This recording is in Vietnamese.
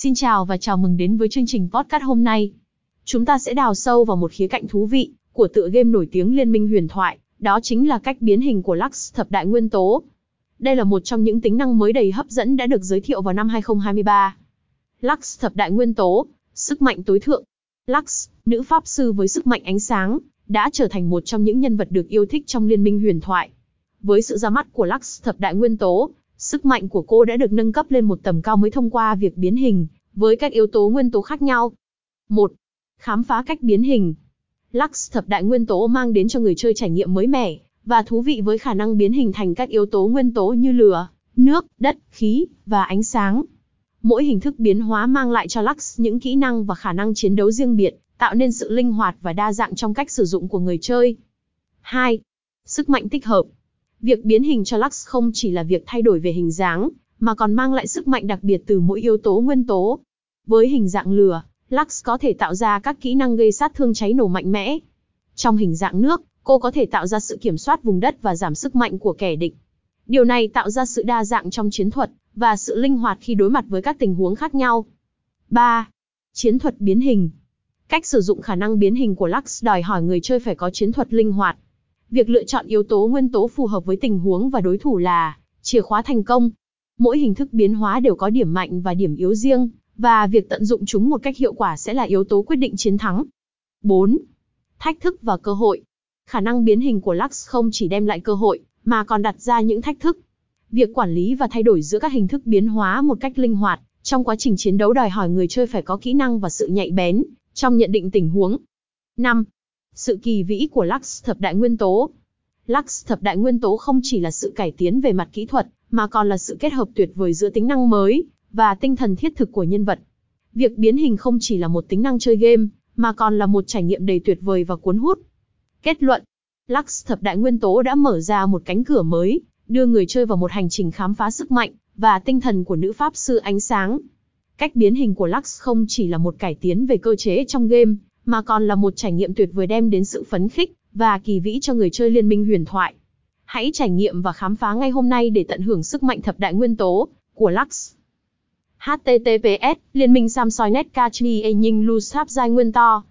Xin chào và chào mừng đến với chương trình podcast hôm nay. Chúng ta sẽ đào sâu vào một khía cạnh thú vị của tựa game nổi tiếng Liên minh huyền thoại, đó chính là cách biến hình của Lux thập đại nguyên tố. Đây là một trong những tính năng mới đầy hấp dẫn đã được giới thiệu vào năm 2023. Lux thập đại nguyên tố, sức mạnh tối thượng. Lux, nữ pháp sư với sức mạnh ánh sáng, đã trở thành một trong những nhân vật được yêu thích trong liên minh huyền thoại. Với sự ra mắt của Lux thập đại nguyên tố, sức mạnh của cô đã được nâng cấp lên một tầm cao mới thông qua việc biến hình, với các yếu tố nguyên tố khác nhau. 1. Khám phá cách biến hình. Lux thập đại nguyên tố mang đến cho người chơi trải nghiệm mới mẻ và thú vị với khả năng biến hình thành các yếu tố nguyên tố như lửa, nước, đất, khí và ánh sáng. Mỗi hình thức biến hóa mang lại cho Lux những kỹ năng và khả năng chiến đấu riêng biệt, tạo nên sự linh hoạt và đa dạng trong cách sử dụng của người chơi. 2. Sức mạnh tích hợp. Việc biến hình cho Lux không chỉ là việc thay đổi về hình dáng, mà còn mang lại sức mạnh đặc biệt từ mỗi yếu tố nguyên tố. Với hình dạng lửa, Lux có thể tạo ra các kỹ năng gây sát thương cháy nổ mạnh mẽ. Trong hình dạng nước, cô có thể tạo ra sự kiểm soát vùng đất và giảm sức mạnh của kẻ địch. Điều này tạo ra sự đa dạng trong chiến thuật và sự linh hoạt khi đối mặt với các tình huống khác nhau. 3. Chiến thuật biến hình. Cách sử dụng khả năng biến hình của Lux đòi hỏi người chơi phải có chiến thuật linh hoạt. Việc lựa chọn yếu tố nguyên tố phù hợp với tình huống và đối thủ là chìa khóa thành công. Mỗi hình thức biến hóa đều có điểm mạnh và điểm yếu riêng, và việc tận dụng chúng một cách hiệu quả sẽ là yếu tố quyết định chiến thắng. 4. Thách thức và cơ hội. Khả năng biến hình của Lux không chỉ đem lại cơ hội, mà còn đặt ra những thách thức. Việc quản lý và thay đổi giữa các hình thức biến hóa một cách linh hoạt, trong quá trình chiến đấu đòi hỏi người chơi phải có kỹ năng và sự nhạy bén, trong nhận định tình huống. 5. Sự kỳ vĩ của Lux thập đại nguyên tố. Lux thập đại nguyên tố không chỉ là sự cải tiến về mặt kỹ thuật, mà còn là sự kết hợp tuyệt vời giữa tính năng mới và tinh thần thiết thực của nhân vật. Việc biến hình không chỉ là một tính năng chơi game, mà còn là một trải nghiệm đầy tuyệt vời và cuốn hút. Kết luận, Lux thập đại nguyên tố đã mở ra một cánh cửa mới, đưa người chơi vào một hành trình khám phá sức mạnh và tinh thần của nữ pháp sư ánh sáng. Cách biến hình của Lux không chỉ là một cải tiến về cơ chế trong game, mà còn là một trải nghiệm tuyệt vời đem đến sự phấn khích và kỳ vĩ cho người chơi liên minh huyền thoại. Hãy trải nghiệm và khám phá ngay hôm nay để tận hưởng sức mạnh thập đại nguyên tố của Lux. HTTPS Liên minh Samsoi Net Kachli E Nhinh Lu Sáp Giai Nguyên To